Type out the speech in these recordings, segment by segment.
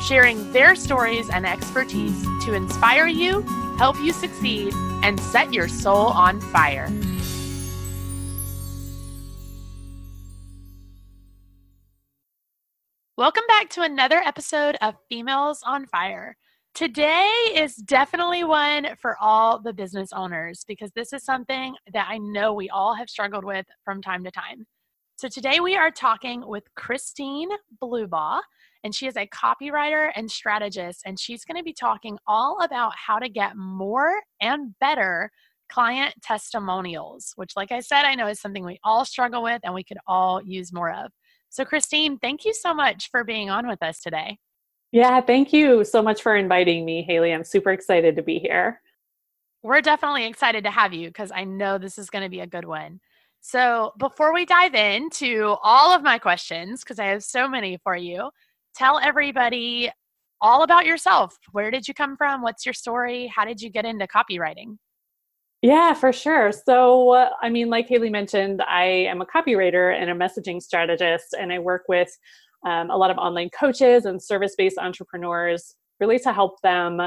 sharing their stories and expertise to inspire you, help you succeed, and set your soul on fire. Welcome back to another episode of Females on Fire. Today is definitely one for all the business owners because this is something that I know we all have struggled with from time to time. So, today we are talking with Christine Blubaugh, and she is a copywriter and strategist, and she's going to be talking all about how to get more and better client testimonials, which, like I said, I know is something we all struggle with and we could all use more of. So, Christine, thank you so much for being on with us today. Yeah, thank you so much for inviting me, Haley. I'm super excited to be here. We're definitely excited to have you because I know this is going to be a good one. So, before we dive into all of my questions, because I have so many for you, tell everybody all about yourself. Where did you come from? What's your story? How did you get into copywriting? Yeah, for sure. So, uh, I mean, like Haley mentioned, I am a copywriter and a messaging strategist, and I work with um, a lot of online coaches and service based entrepreneurs really to help them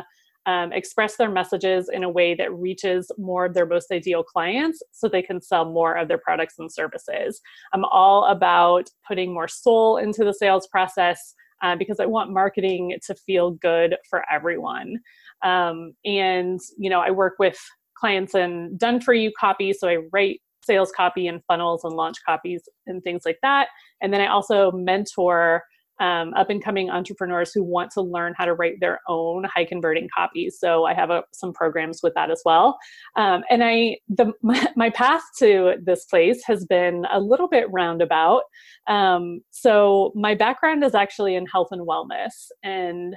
um, express their messages in a way that reaches more of their most ideal clients so they can sell more of their products and services. I'm all about putting more soul into the sales process. Uh, because I want marketing to feel good for everyone. Um, and, you know, I work with clients in done for you copy. So I write sales copy and funnels and launch copies and things like that. And then I also mentor um, up and coming entrepreneurs who want to learn how to write their own high converting copies. So I have a, some programs with that as well. Um, and I, the my, my, path to this place has been a little bit roundabout. Um, so my background is actually in health and wellness, and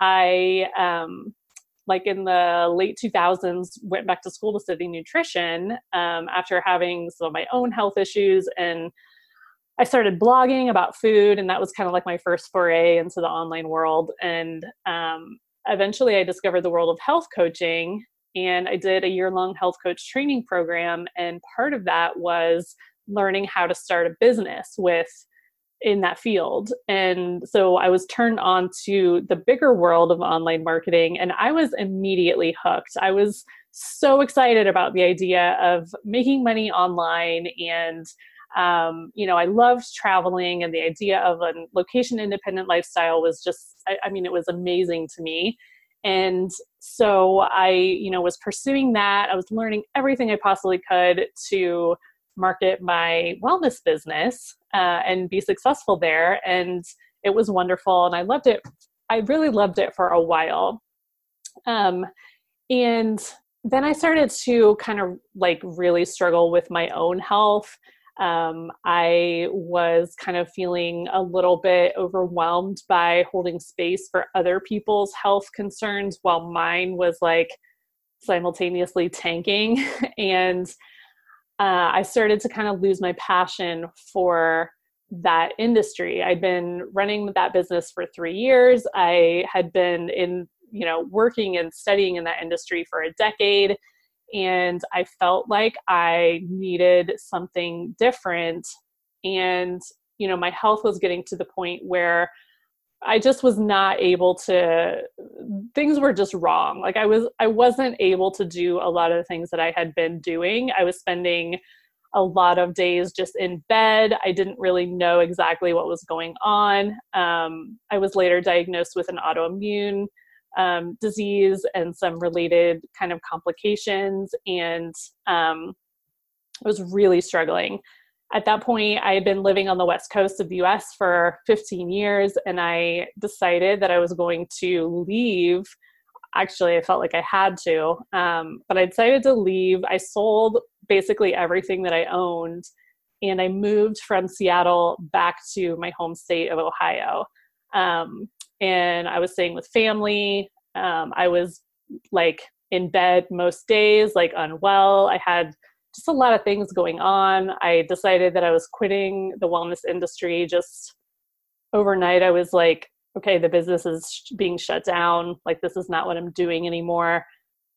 I um, like in the late 2000s went back to school to study nutrition um, after having some of my own health issues and i started blogging about food and that was kind of like my first foray into the online world and um, eventually i discovered the world of health coaching and i did a year-long health coach training program and part of that was learning how to start a business with in that field. And so I was turned on to the bigger world of online marketing and I was immediately hooked. I was so excited about the idea of making money online and um, you know, I loved traveling and the idea of a location independent lifestyle was just, I, I mean, it was amazing to me. And so I, you know, was pursuing that. I was learning everything I possibly could to market my wellness business uh, and be successful there. And it was wonderful. And I loved it. I really loved it for a while. Um, and then I started to kind of like really struggle with my own health. Um, I was kind of feeling a little bit overwhelmed by holding space for other people's health concerns while mine was like simultaneously tanking. and uh, I started to kind of lose my passion for that industry. I'd been running that business for three years. I had been in, you know, working and studying in that industry for a decade. And I felt like I needed something different. And, you know, my health was getting to the point where I just was not able to things were just wrong. Like I was I wasn't able to do a lot of the things that I had been doing. I was spending a lot of days just in bed. I didn't really know exactly what was going on. Um, I was later diagnosed with an autoimmune um, disease and some related kind of complications, and um, I was really struggling at that point, I had been living on the west coast of the US for 15 years, and I decided that I was going to leave. Actually, I felt like I had to, um, but I decided to leave. I sold basically everything that I owned, and I moved from Seattle back to my home state of Ohio. Um, and I was staying with family. Um, I was like in bed most days, like unwell. I had just a lot of things going on. I decided that I was quitting the wellness industry just overnight. I was like, okay, the business is being shut down. Like, this is not what I'm doing anymore.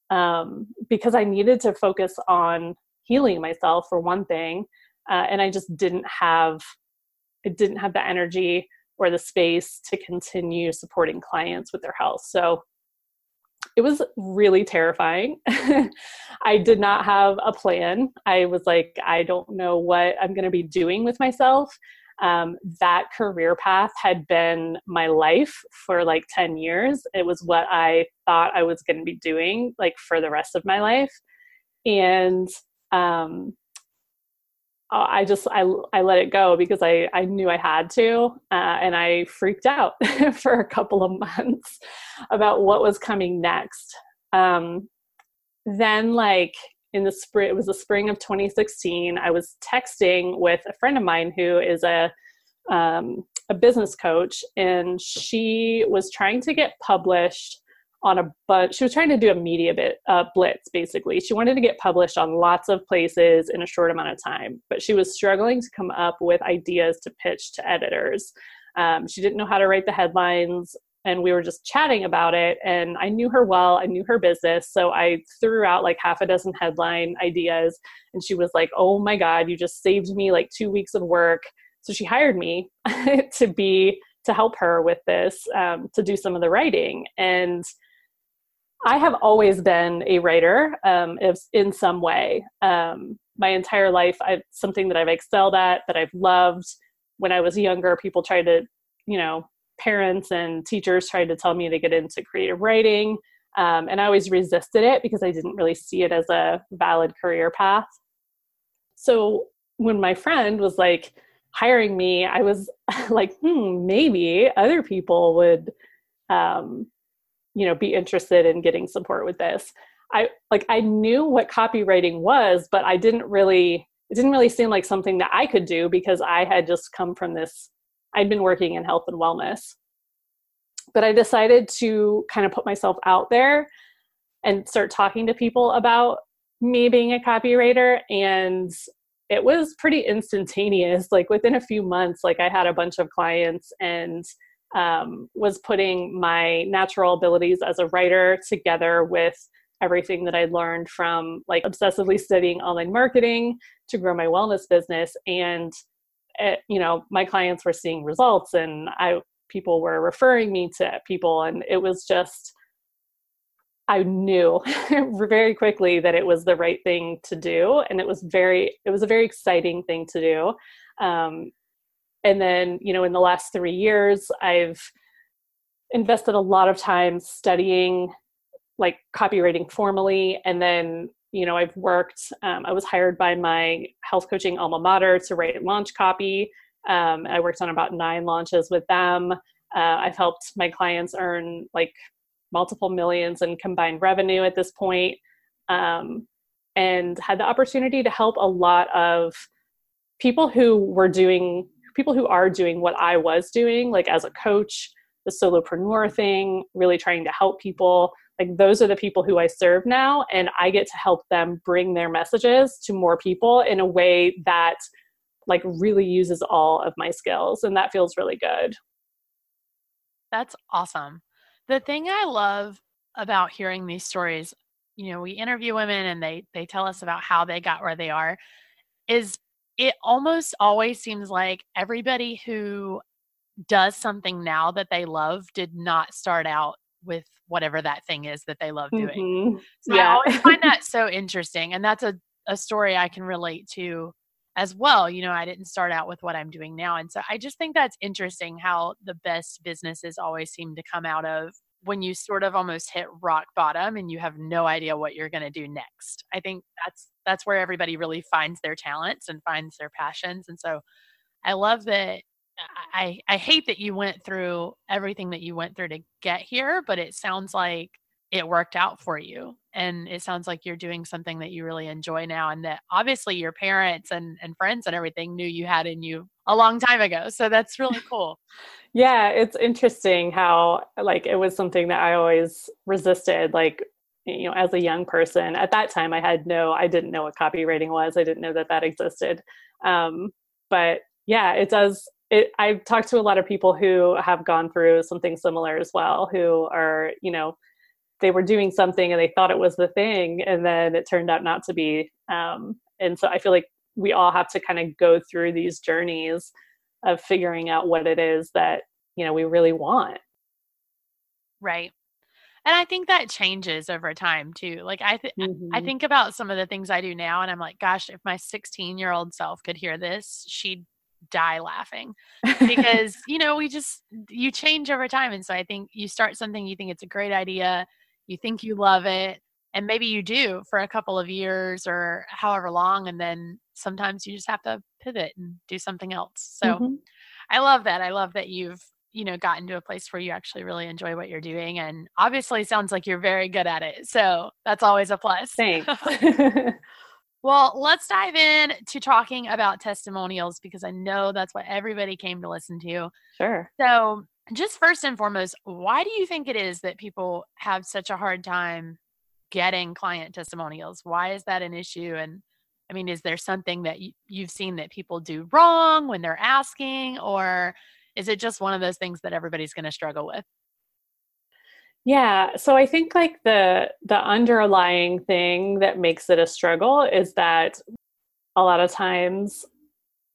Um, because I needed to focus on healing myself for one thing. Uh, and I just didn't have, I didn't have the energy or the space to continue supporting clients with their health. So it was really terrifying. I did not have a plan. I was like, I don't know what I'm going to be doing with myself. Um, that career path had been my life for like 10 years. It was what I thought I was going to be doing like for the rest of my life. And um, I just I I let it go because I I knew I had to, uh, and I freaked out for a couple of months about what was coming next. Um, then, like in the spring, it was the spring of 2016. I was texting with a friend of mine who is a um, a business coach, and she was trying to get published on a bunch she was trying to do a media bit uh, blitz basically. She wanted to get published on lots of places in a short amount of time but she was struggling to come up with ideas to pitch to editors. Um, she didn't know how to write the headlines and we were just chatting about it and i knew her well i knew her business so i threw out like half a dozen headline ideas and she was like oh my god you just saved me like two weeks of work. So she hired me to be to help her with this um, to do some of the writing and I have always been a writer um, in some way. Um, my entire life, I've something that I've excelled at, that I've loved. When I was younger, people tried to, you know, parents and teachers tried to tell me to get into creative writing. Um, and I always resisted it because I didn't really see it as a valid career path. So when my friend was like hiring me, I was like, hmm, maybe other people would um, you know be interested in getting support with this. I like i knew what copywriting was but i didn't really it didn't really seem like something that i could do because i had just come from this i'd been working in health and wellness. But i decided to kind of put myself out there and start talking to people about me being a copywriter and it was pretty instantaneous. Like within a few months like i had a bunch of clients and um, was putting my natural abilities as a writer together with everything that I learned from like obsessively studying online marketing to grow my wellness business. And, it, eh, you know, my clients were seeing results and I, people were referring me to people. And it was just, I knew very quickly that it was the right thing to do. And it was very, it was a very exciting thing to do. Um, and then you know in the last three years i've invested a lot of time studying like copywriting formally. And then you know i've worked um, i was hired by my health coaching alma mater to write launch copy. Um, i worked on about nine launches with them. Uh, i've helped my clients earn like multiple millions in combined revenue at this point um, and had the opportunity to help a lot of people who were doing people who are doing what I was doing, like as a coach, the solopreneur thing, really trying to help people. Like those are the people who I serve now, and I get to help them bring their messages to more people in a way that like really uses all of my skills, and that feels really good. That's awesome. The thing I love about hearing these stories, you know, we interview women and they they tell us about how they got where they are is it almost always seems like everybody who does something now that they love did not start out with whatever that thing is that they love doing. Mm-hmm. So yeah. I always find that so interesting. And that's a, a story I can relate to as well. You know, I didn't start out with what I'm doing now. And so I just think that's interesting how the best businesses always seem to come out of when you sort of almost hit rock bottom and you have no idea what you're going to do next. I think that's that's where everybody really finds their talents and finds their passions. And so I love that I I hate that you went through everything that you went through to get here, but it sounds like it worked out for you and it sounds like you're doing something that you really enjoy now and that obviously your parents and, and friends and everything knew you had in you a long time ago so that's really cool. Yeah it's interesting how like it was something that i always resisted like you know as a young person. At that time i had no i didn't know what copywriting was. I didn't know that that existed. Um, but yeah it does it, i've talked to a lot of people who have gone through something similar as well who are you know they were doing something and they thought it was the thing and then it turned out not to be. Um, and so i feel like we all have to kind of go through these journeys of figuring out what it is that you know we really want. Right. And i think that changes over time too like i th- mm-hmm. i think about some of the things i do now and i'm like gosh if my 16 year old self could hear this she'd die laughing. Because you know we just you change over time and so i think you start something you think it's a great idea you think you love it and maybe you do for a couple of years or however long and then sometimes you just have to pivot and do something else. So mm-hmm. i love that i love that you've you know gotten to a place where you actually really enjoy what you're doing and obviously sounds like you're very good at it so that's always a plus. Thanks. Well let's dive in to talking about testimonials because i know that's what everybody came to listen to. Sure. So just first and foremost why do you think it is that people have such a hard time getting client testimonials? Why is that an issue? And i mean is there something that you've seen that people do wrong when they're asking or is it just one of those things that everybody's going to struggle with? Yeah so i think like the the underlying thing that makes it a struggle is that a lot of times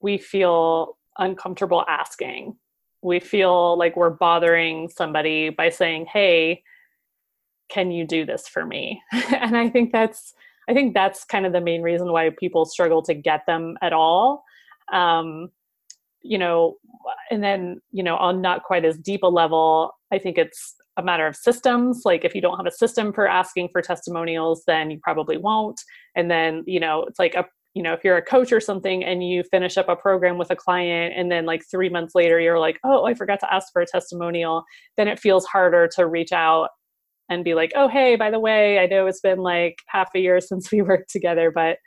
we feel uncomfortable asking. We feel like we're bothering somebody by saying hey can you do this for me? And i think that's i think that's kind of the main reason why people struggle to get them at all. Um, you know and then you know on not quite as deep a level i think it's a matter of systems. Like if you don't have a system for asking for testimonials then you probably won't. And then you know it's like a you know if you're a coach or something and you finish up a program with a client and then like 3 months later you're like oh I forgot to ask for a testimonial then it feels harder to reach out and be like oh hey by the way I know it's been like half a year since we worked together but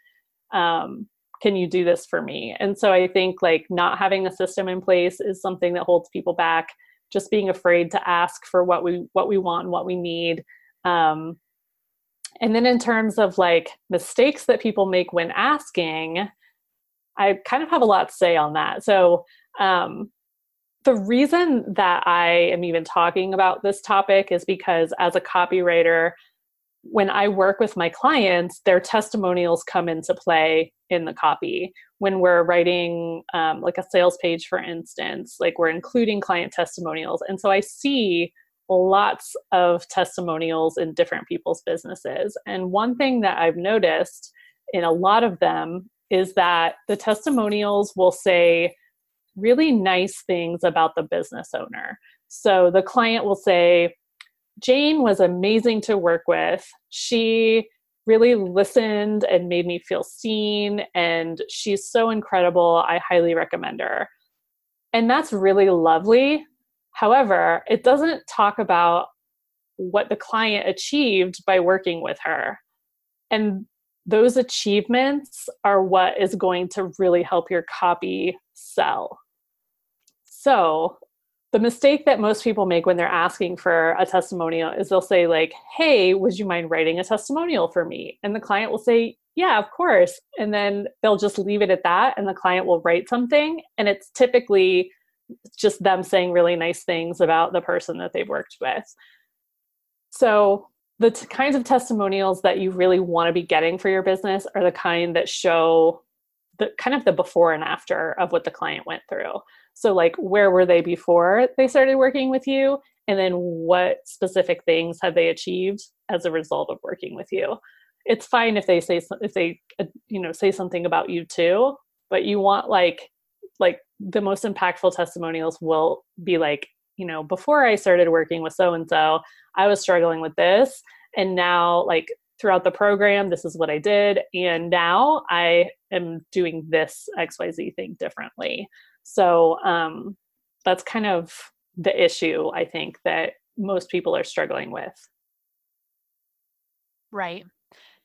um can you do this for me? And so i think like not having a system in place is something that holds people back. Just being afraid to ask for what we what we want and what we need um, and then in terms of like mistakes that people make when asking i kind of have a lot to say on that. So um, the reason that i am even talking about this topic is because as a copywriter when I work with my clients, their testimonials come into play in the copy. When we're writing um, like a sales page, for instance, like we're including client testimonials. And so I see lots of testimonials in different people's businesses. And one thing that I've noticed in a lot of them is that the testimonials will say really nice things about the business owner. So the client will say, Jane was amazing to work with. She really listened and made me feel seen, and she's so incredible. I highly recommend her. And that's really lovely. However, it doesn't talk about what the client achieved by working with her. And those achievements are what is going to really help your copy sell. So, the mistake that most people make when they're asking for a testimonial is they'll say like hey would you mind writing a testimonial for me? And the client will say yeah of course. And then they'll just leave it at that and the client will write something and it's typically just them saying really nice things about the person that they've worked with. So the t- kinds of testimonials that you really want to be getting for your business are the kind that show the kind of the before and after of what the client went through so, like, where were they before they started working with you? And then what specific things have they achieved as a result of working with you? It's fine if they say if they uh, you know say something about you too, but you want like like the most impactful testimonials will be like you know before I started working with so and so, I was struggling with this, and now like throughout the program this is what i did and now i am doing this xyz thing differently so um, that's kind of the issue I think that most people are struggling with. Right.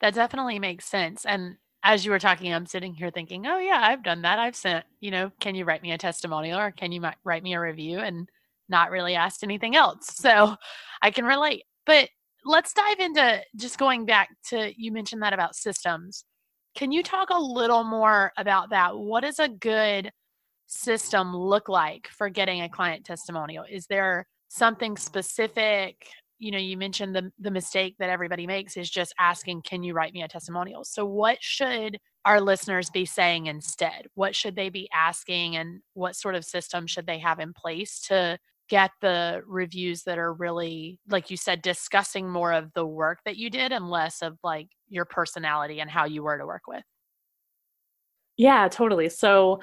That definitely makes sense. And as you were talking, I'm sitting here thinking, oh, yeah, I've done that. I've sent, you know, can you write me a testimonial or can you write me a review and not really asked anything else? So I can relate. But let's dive into just going back to you mentioned that about systems. Can you talk a little more about that? What is a good system look like for getting a client testimonial? Is there something specific? You know, you mentioned the the mistake that everybody makes is just asking, "Can you write me a testimonial?" So what should our listeners be saying instead? What should they be asking and what sort of system should they have in place to get the reviews that are really like you said discussing more of the work that you did and less of like your personality and how you were to work with yeah totally so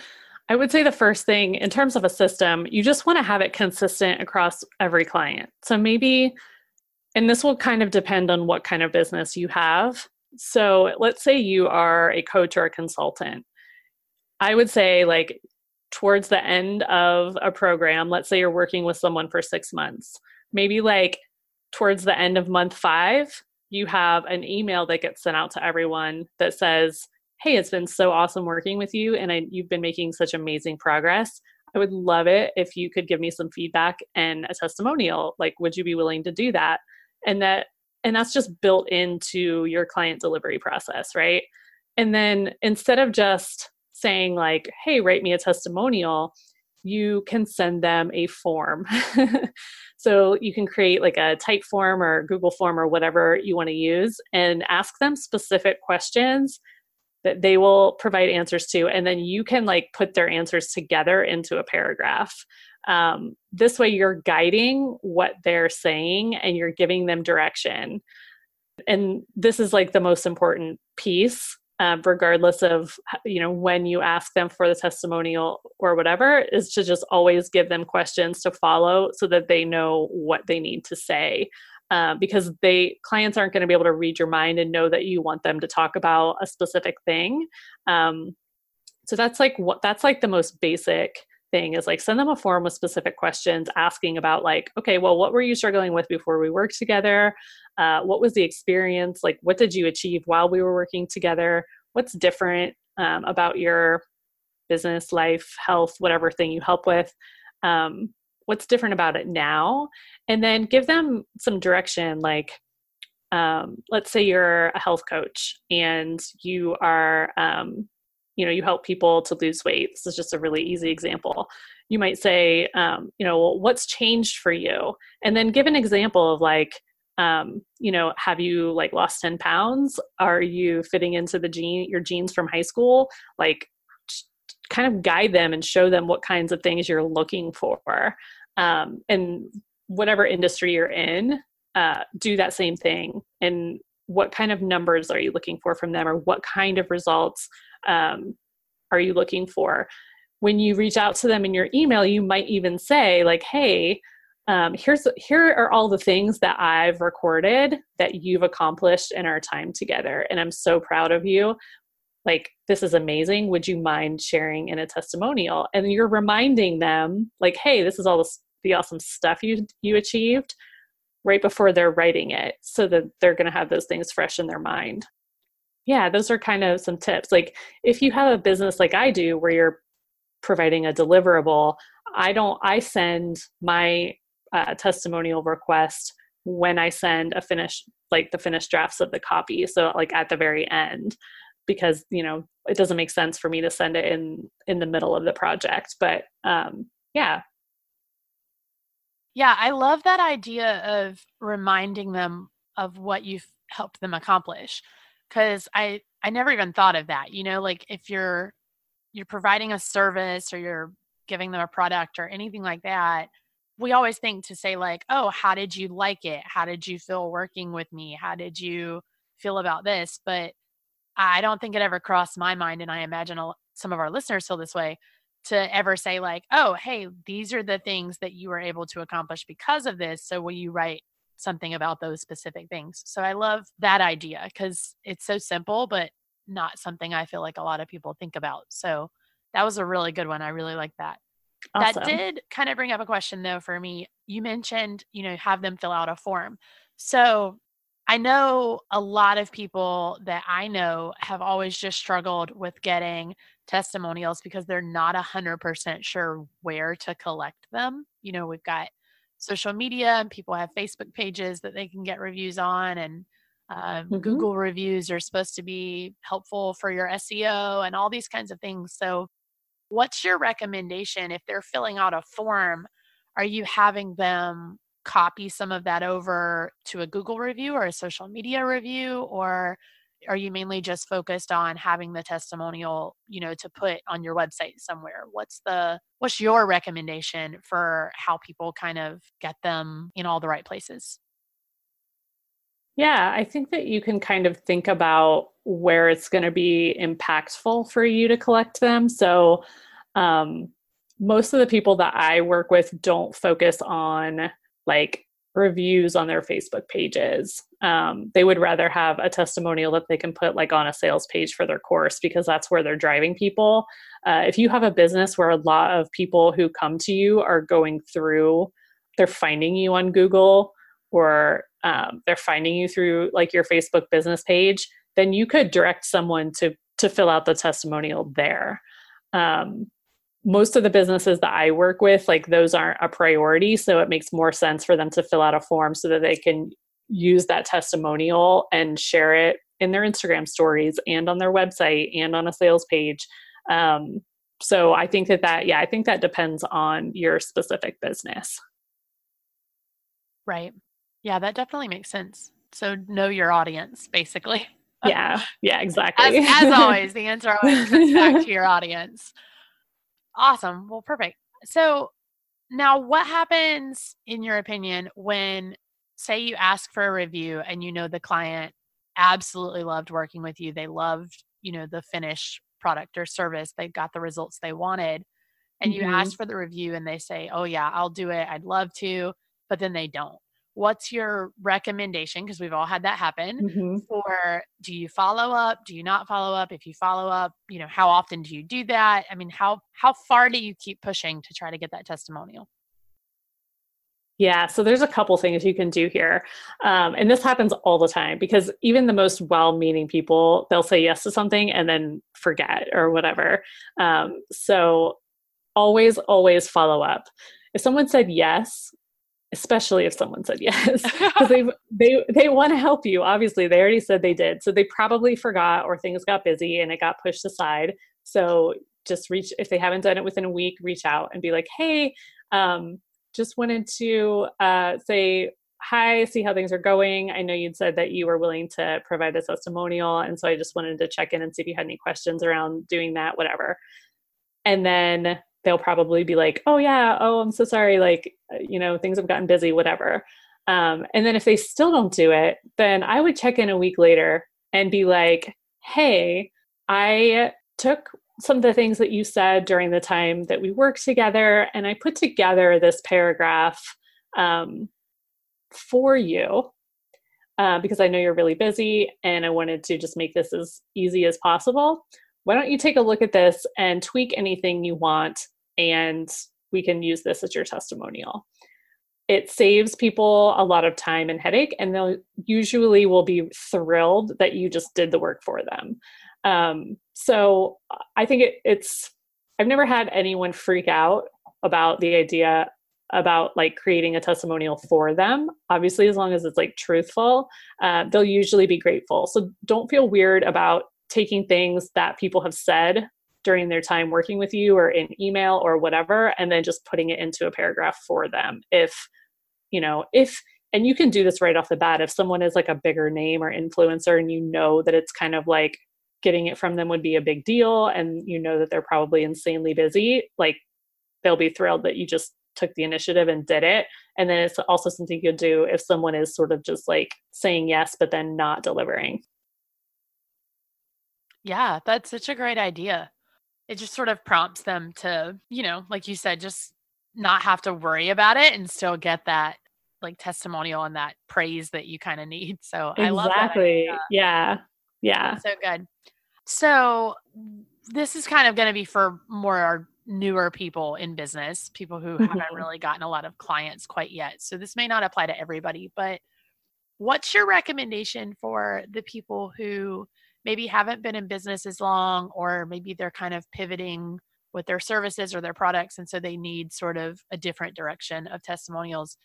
i would say the first thing in terms of a system you just want to have it consistent across every client. So maybe and this will kind of depend on what kind of business you have. So let's say you are a coach or a consultant. I would say like towards the end of a program, let's say you're working with someone for six months, maybe like towards the end of month five, you have an email that gets sent out to everyone that says, Hey, it's been so awesome working with you, and I, you've been making such amazing progress. I would love it if you could give me some feedback and a testimonial. Like, would you be willing to do that? And that, and that's just built into your client delivery process, right? And then instead of just saying like hey write me a testimonial you can send them a form so you can create like a Typeform or google form or whatever you want to use and ask them specific questions that they will provide answers to and then you can like put their answers together into a paragraph. Um, this way you're guiding what they're saying and you're giving them direction. And this is like the most important piece um, regardless of you know when you ask them for the testimonial or whatever is to just always give them questions to follow so that they know what they need to say uh, because they clients aren't going to be able to read your mind and know that you want them to talk about a specific thing. Um, so that's like what that's like the most basic thing is like send them a form with specific questions asking about like okay well what were you struggling with before we worked together? Uh, what was the experience? Like what did you achieve while we were working together? What's different um, about your business life health whatever thing you help with? Um, what's different about it now and then give them some direction like um, let's say you're a health coach and you are um, you know you help people to lose weight. This is just a really easy example. You might say um, you know well, what's changed for you? And then give an example of like um, you know have you like lost 10 pounds? Are you fitting into the gene your jeans from high school? Like kind of guide them and show them what kinds of things you're looking for um, and whatever industry you're in uh, do that same thing. And what kind of numbers are you looking for from them or what kind of results um, are you looking for? When you reach out to them in your email you might even say like hey um, here's here are all the things that i've recorded that you've accomplished in our time together and i'm so proud of you. Like this is amazing. Would you mind sharing in a testimonial? And you're reminding them like hey this is all the, the awesome stuff you you achieved right before they're writing it so that they're going to have those things fresh in their mind yeah, those are kind of some tips. Like if you have a business like I do where you're providing a deliverable, I don't, I send my uh, testimonial request when I send a finished, like the finished drafts of the copy. So like at the very end, because, you know, it doesn't make sense for me to send it in, in the middle of the project. But um, yeah. Yeah, I love that idea of reminding them of what you've helped them accomplish because I I never even thought of that. You know, like if you're you're providing a service or you're giving them a product or anything like that, we always think to say like, "Oh, how did you like it? How did you feel working with me? How did you feel about this?" But I don't think it ever crossed my mind, and I imagine some of our listeners feel this way to ever say like, "Oh, hey, these are the things that you were able to accomplish because of this. So will you write something about those specific things. So I love that idea because it's so simple, but not something I feel like a lot of people think about. So that was a really good one. I really like that. Awesome. That did kind of bring up a question though for me. You mentioned, you know, have them fill out a form. So I know a lot of people that I know have always just struggled with getting testimonials because they're not 100% sure where to collect them. You know, we've got social media and people have Facebook pages that they can get reviews on and um, Mhm. Google reviews are supposed to be helpful for your SEO and all these kinds of things. So, what's your recommendation if they're filling out a form? Are you having them copy some of that over to a Google review or a social media review, or are you mainly just focused on having the testimonial, you know, to put on your website somewhere? What's the what's your recommendation for how people kind of get them in all the right places? Yeah, I think that you can kind of think about where it's going to be impactful for you to collect them. So, um, most of the people that I work with don't focus on like reviews on their Facebook pages. Um, they would rather have a testimonial that they can put like on a sales page for their course because that's where they're driving people. Uh, if you have a business where a lot of people who come to you are going through, they're finding you on Google or um, they're finding you through like your Facebook business page, then you could direct someone to to fill out the testimonial there. Um, most of the businesses that I work with, like those aren't a priority, so it makes more sense for them to fill out a form so that they can use that testimonial and share it in their Instagram stories and on their website and on a sales page. Um, so I think that that yeah, I think that depends on your specific business. Right. Yeah, that definitely makes sense. So know your audience, basically. Yeah, yeah, exactly. As, as always, the answer always comes back to your audience. Awesome. Well, perfect. So now what happens in your opinion when say you ask for a review and you know the client absolutely loved working with you. They loved, you know, the finished product or service. They got the results they wanted. And you Mhm. ask for the review and they say, "Oh yeah, I'll do it. I'd love to." But then they don't. What's your recommendation because we've all had that happen? Mhm. or do you follow up do you not follow up if you follow up you know how often do you do that i mean how how far do you keep pushing to try to get that testimonial Yeah, so there's a couple things you can do here. Um, and this happens all the time because even the most well meaning people, they'll say yes to something and then forget or whatever. Um, so always, always follow up. If someone said yes, especially if someone said yes, because they they they want to help you. Obviously, they already said they did, so they probably forgot or things got busy and it got pushed aside. So just reach if they haven't done it within a week, reach out and be like, hey. Um, just wanted to uh, say hi, see how things are going. I know you'd said that you were willing to provide a testimonial. And so I just wanted to check in and see if you had any questions around doing that, whatever. And then they'll probably be like, oh, yeah, oh, I'm so sorry. Like, uh, you know, things have gotten busy, whatever. Um, and then if they still don't do it, then I would check in a week later and be like, hey, I took some of the things that you said during the time that we worked together, and I put together this paragraph um, for you uh, because I know you're really busy and I wanted to just make this as easy as possible. Why don't you take a look at this and tweak anything you want, and we can use this as your testimonial? It saves people a lot of time and headache, and they'll usually will be thrilled that you just did the work for them. Um, so I think it, it's, I've never had anyone freak out about the idea about like creating a testimonial for them. Obviously, as long as it's like truthful, uh, they'll usually be grateful. So don't feel weird about taking things that people have said during their time working with you or in email or whatever, and then just putting it into a paragraph for them. If, you know, if, and you can do this right off the bat if someone is like a bigger name or influencer and you know that it's kind of like getting it from them would be a big deal and you know that they're probably insanely busy like they'll be thrilled that you just took the initiative and did it and then it's also something you could do if someone is sort of just like saying yes but then not delivering yeah that's such a great idea. It just sort of prompts them to you know like you said just not have to worry about it and still get that like testimonial and that praise that you kind of need. So i love that exactly. Yeah. Yeah. So good. So this is kind of going to be for more newer people in business, people who haven't really gotten a lot of clients quite yet. So this may not apply to everybody, but what's your recommendation for the people who maybe haven't been in business as long or maybe they're kind of pivoting with their services or their products and so they need sort of a different direction of testimonials.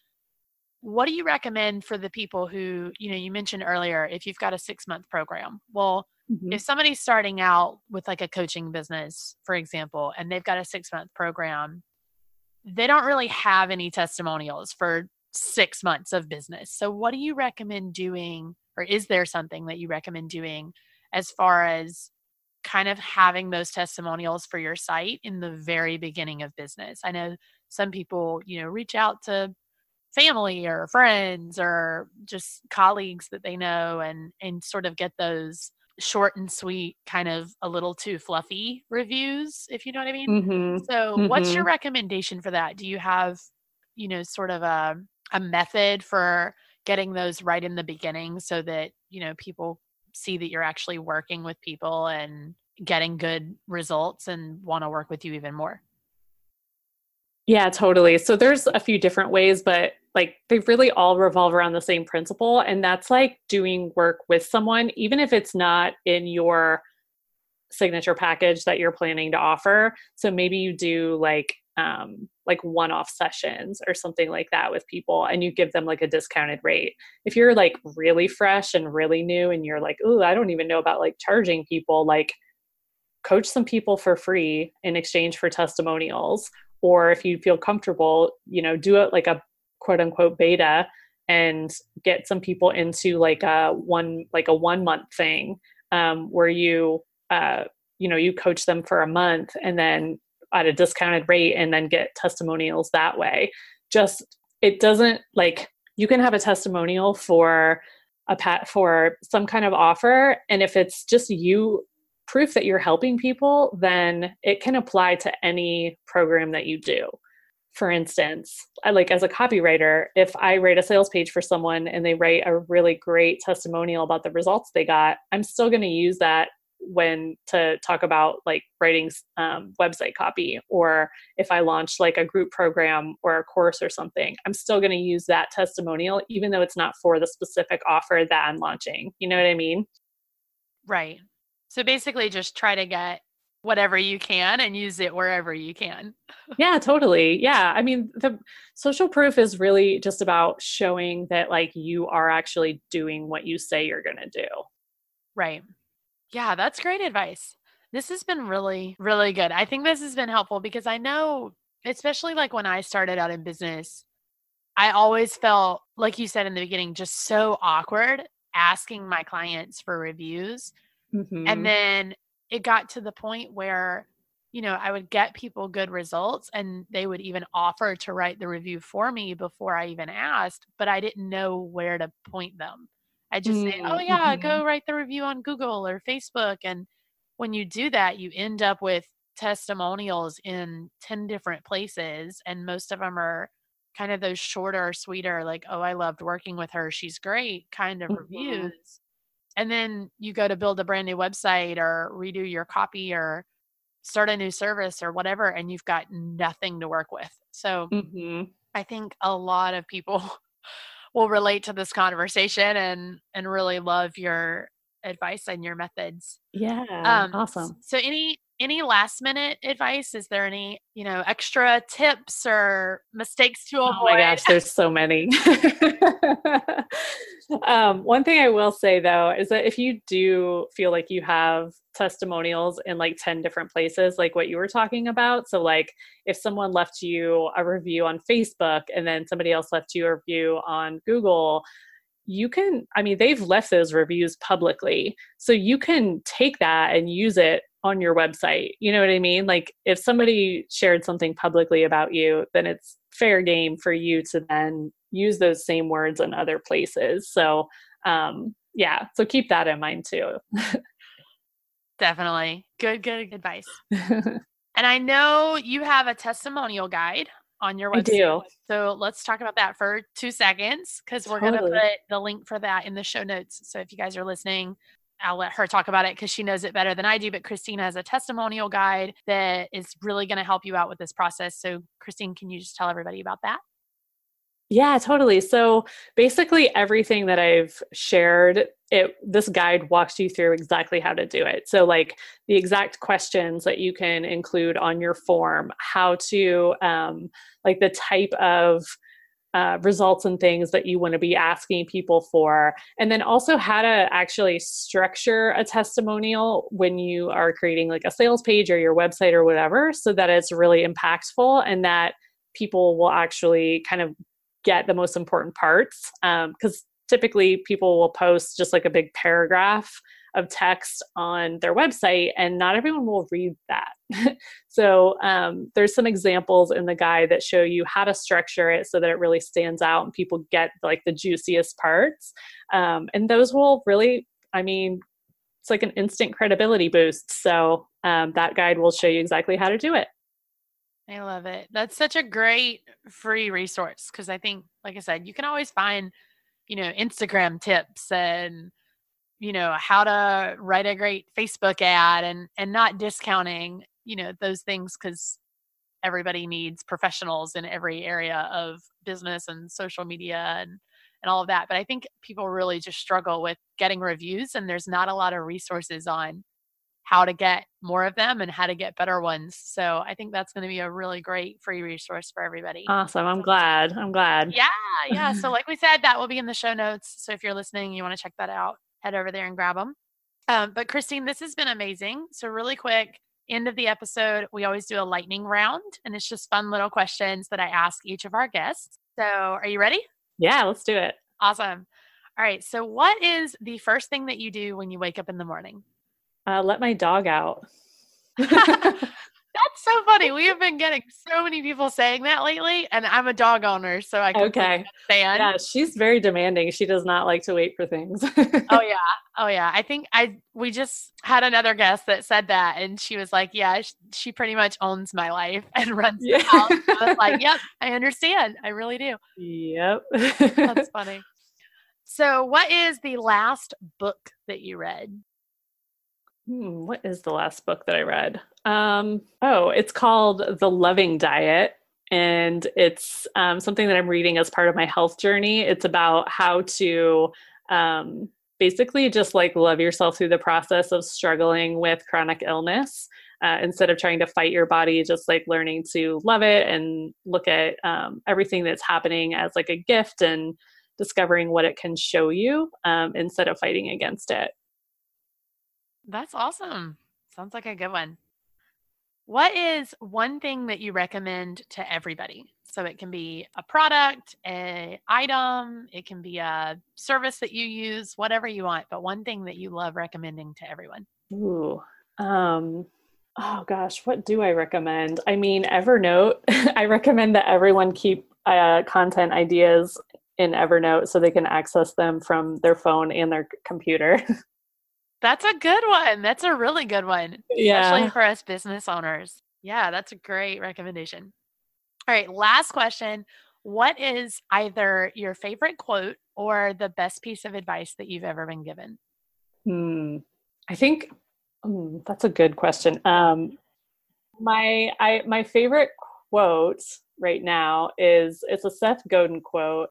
What do you recommend for the people who you know you mentioned earlier if you've got a six month program? Well mm-hmm. if somebody's starting out with like a coaching business for example and they've got a six month program they don't really have any testimonials for six months of business. So what do you recommend doing or is there something that you recommend doing as far as kind of having those testimonials for your site in the very beginning of business i know some people you know reach out to family or friends or just colleagues that they know and and sort of get those short and sweet kind of a little too fluffy reviews if you know what i mean mm-hmm. so mm-hmm. what's your recommendation for that do you have you know sort of a a method for getting those right in the beginning so that you know people see that you're actually working with people and getting good results and want to work with you even more yeah, totally. So there's a few different ways, but like they really all revolve around the same principle. And that's like doing work with someone, even if it's not in your signature package that you're planning to offer. So maybe you do like um like one-off sessions or something like that with people and you give them like a discounted rate. If you're like really fresh and really new and you're like, "Oh, I don't even know about like charging people," like coach some people for free in exchange for testimonials or if you feel comfortable you know do it like a quote unquote beta and get some people into like a one like a one month thing um, where you uh, you know you coach them for a month and then at a discounted rate and then get testimonials that way just it doesn't like you can have a testimonial for a pat for some kind of offer and if it's just you proof that you're helping people, then it can apply to any program that you do. For instance, I like as a copywriter, if I write a sales page for someone and they write a really great testimonial about the results they got, I'm still going to use that when to talk about like writing um, website copy or if i launch like a group program or a course or something i'm still going to use that testimonial even though it's not for the specific offer that i'm launching you know what i mean right so basically, just try to get whatever you can and use it wherever you can. yeah, totally. Yeah. I mean, the social proof is really just about showing that like you are actually doing what you say you're going to do. Right. Yeah, that's great advice. This has been really, really good. I think this has been helpful because I know, especially like when I started out in business, I always felt, like you said in the beginning, just so awkward asking my clients for reviews Mm-hmm. And then it got to the point where, you know, I would get people good results and they would even offer to write the review for me before I even asked, but I didn't know where to point them. I just mm-hmm. say, oh, yeah, go mm-hmm. write the review on Google or Facebook. And when you do that, you end up with testimonials in 10 different places, and most of them are kind of those shorter, sweeter, like, oh, I loved working with her. She's great kind of mm-hmm. reviews and then you go to build a brand new website or redo your copy or start a new service or whatever and you've got nothing to work with so mm-hmm. i think a lot of people will relate to this conversation and and really love your advice and your methods. Yeah um, awesome. so any any last minute advice? Is there any you know extra tips or mistakes to avoid oh my gosh there's so many. Um, one thing i will say though is that if you do feel like you have testimonials in like 10 different places like what you were talking about so like if someone left you a review on facebook and then somebody else left you a review on google you can i mean they've left those reviews publicly so you can take that and use it on your website. You know what I mean? Like if somebody shared something publicly about you, then it's fair game for you to then use those same words in other places. So, um, yeah, so keep that in mind too. Definitely. Good, good advice. and I know you have a testimonial guide on your website. So let's talk about that for two seconds because we're going to put the link for that in the show notes. So if you guys are listening, I'll let her talk about it because she knows it better than I do. But Christine has a testimonial guide that is really going to help you out with this process. So, Christine, can you just tell everybody about that? Yeah, totally. So basically everything that I've shared, it this guide walks you through exactly how to do it. So like the exact questions that you can include on your form, how to um, like the type of uh, results and things that you want to be asking people for, and then also how to actually structure a testimonial when you are creating like a sales page or your website or whatever, so that it's really impactful and that people will actually kind of get the most important parts because um, typically people will post just like a big paragraph of text on their website and not everyone will read that. So um, there's some examples in the guide that show you how to structure it so that it really stands out and people get like the juiciest parts um, and those will really i mean it's like an instant credibility boost. So um, that guide will show you exactly how to do it I love it. That's such a great free resource because I think, like I said, you can always find, you know, Instagram tips and, you know, how to write a great Facebook ad and and not discounting, you know, those things because everybody needs professionals in every area of business and social media and and all of that. But I think people really just struggle with getting reviews and there's not a lot of resources on how to get more of them and how to get better ones. So I think that's going to be a really great free resource for everybody. Awesome. I'm glad. I'm glad. Yeah. Yeah. so, like we said, that will be in the show notes. So, if you're listening, you want to check that out, head over there and grab them. Um, but, Christine, this has been amazing. So, really quick, end of the episode, we always do a lightning round, and it's just fun little questions that I ask each of our guests. So, are you ready? Yeah, let's do it. Awesome. All right. So, what is the first thing that you do when you wake up in the morning? Uh, let my dog out. That's so funny. We have been getting so many people saying that lately, and I'm a dog owner, so I okay. understand. Yeah, she's very demanding. She does not like to wait for things. oh yeah, oh yeah. I think I we just had another guest that said that, and she was like, "Yeah, she pretty much owns my life and runs yeah. the house." I was like, "Yep, I understand. I really do." Yep. That's funny. So, what is the last book that you read? Hmm, what is the last book that I read? Um, oh, it's called The Loving Diet. And it's um, something that I'm reading as part of my health journey. It's about how to um, basically just like love yourself through the process of struggling with chronic illness. Uh, instead of trying to fight your body, just like learning to love it and look at um, everything that's happening as like a gift and discovering what it can show you um, instead of fighting against it. That's awesome. Sounds like a good one. What is one thing that you recommend to everybody? So it can be a product, a item, it can be a service that you use, whatever you want, but one thing that you love recommending to everyone. Ooh. Um oh gosh, what do I recommend? I mean, Evernote. I recommend that everyone keep uh, content ideas in Evernote so they can access them from their phone and their computer. That's a good one. That's a really good one. Yeah. Especially for us business owners. Yeah, that's a great recommendation. All right, last question. What is either your favorite quote or the best piece of advice that you've ever been given? Hmm. I think hmm, that's a good question. Um, my I my favorite quote right now is it's a Seth Godin quote,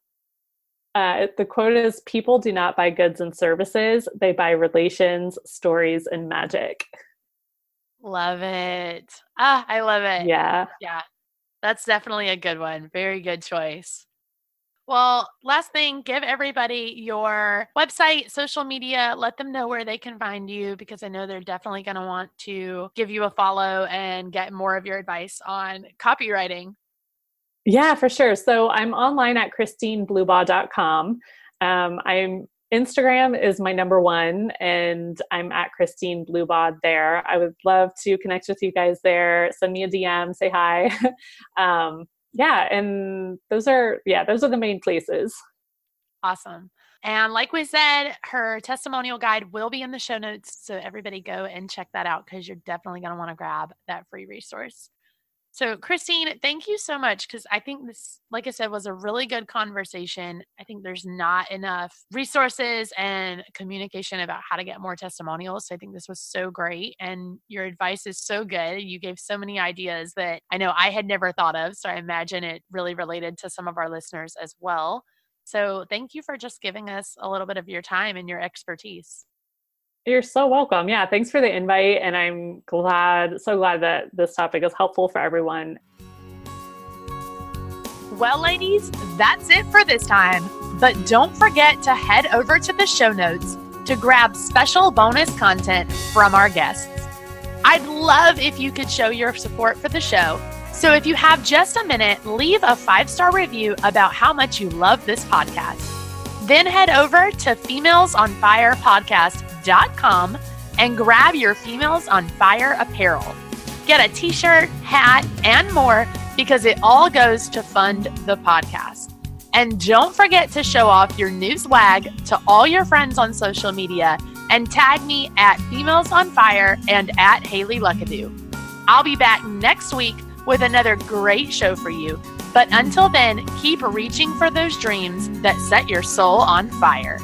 uh, the quote is People do not buy goods and services, they buy relations, stories, and magic. Love it. Ah, I love it. Yeah. Yeah. That's definitely a good one. Very good choice. Well, last thing, give everybody your website, social media, let them know where they can find you because I know they're definitely going to want to give you a follow and get more of your advice on copywriting. Yeah, for sure. So I'm online at christineblubaugh.com. Um, I'm Instagram is my number one, and I'm at Christine there. I would love to connect with you guys there. Send me a DM, say hi. um, yeah, and those are yeah, those are the main places. Awesome. And like we said, her testimonial guide will be in the show notes. So everybody go and check that out because you're definitely going to want to grab that free resource. So, Christine, thank you so much because I think this, like I said, was a really good conversation. I think there's not enough resources and communication about how to get more testimonials. So, I think this was so great. And your advice is so good. You gave so many ideas that I know I had never thought of. So, I imagine it really related to some of our listeners as well. So, thank you for just giving us a little bit of your time and your expertise. You're so welcome. Yeah, thanks for the invite. And I'm glad, so glad that this topic is helpful for everyone. Well, ladies, that's it for this time. But don't forget to head over to the show notes to grab special bonus content from our guests. I'd love if you could show your support for the show. So if you have just a minute, leave a five star review about how much you love this podcast. Then head over to femalesonfirepodcast.com and grab your Females on Fire apparel. Get a t shirt, hat, and more because it all goes to fund the podcast. And don't forget to show off your new swag to all your friends on social media and tag me at Females on Fire and at Haley Luckadoo. I'll be back next week with another great show for you. But until then, keep reaching for those dreams that set your soul on fire.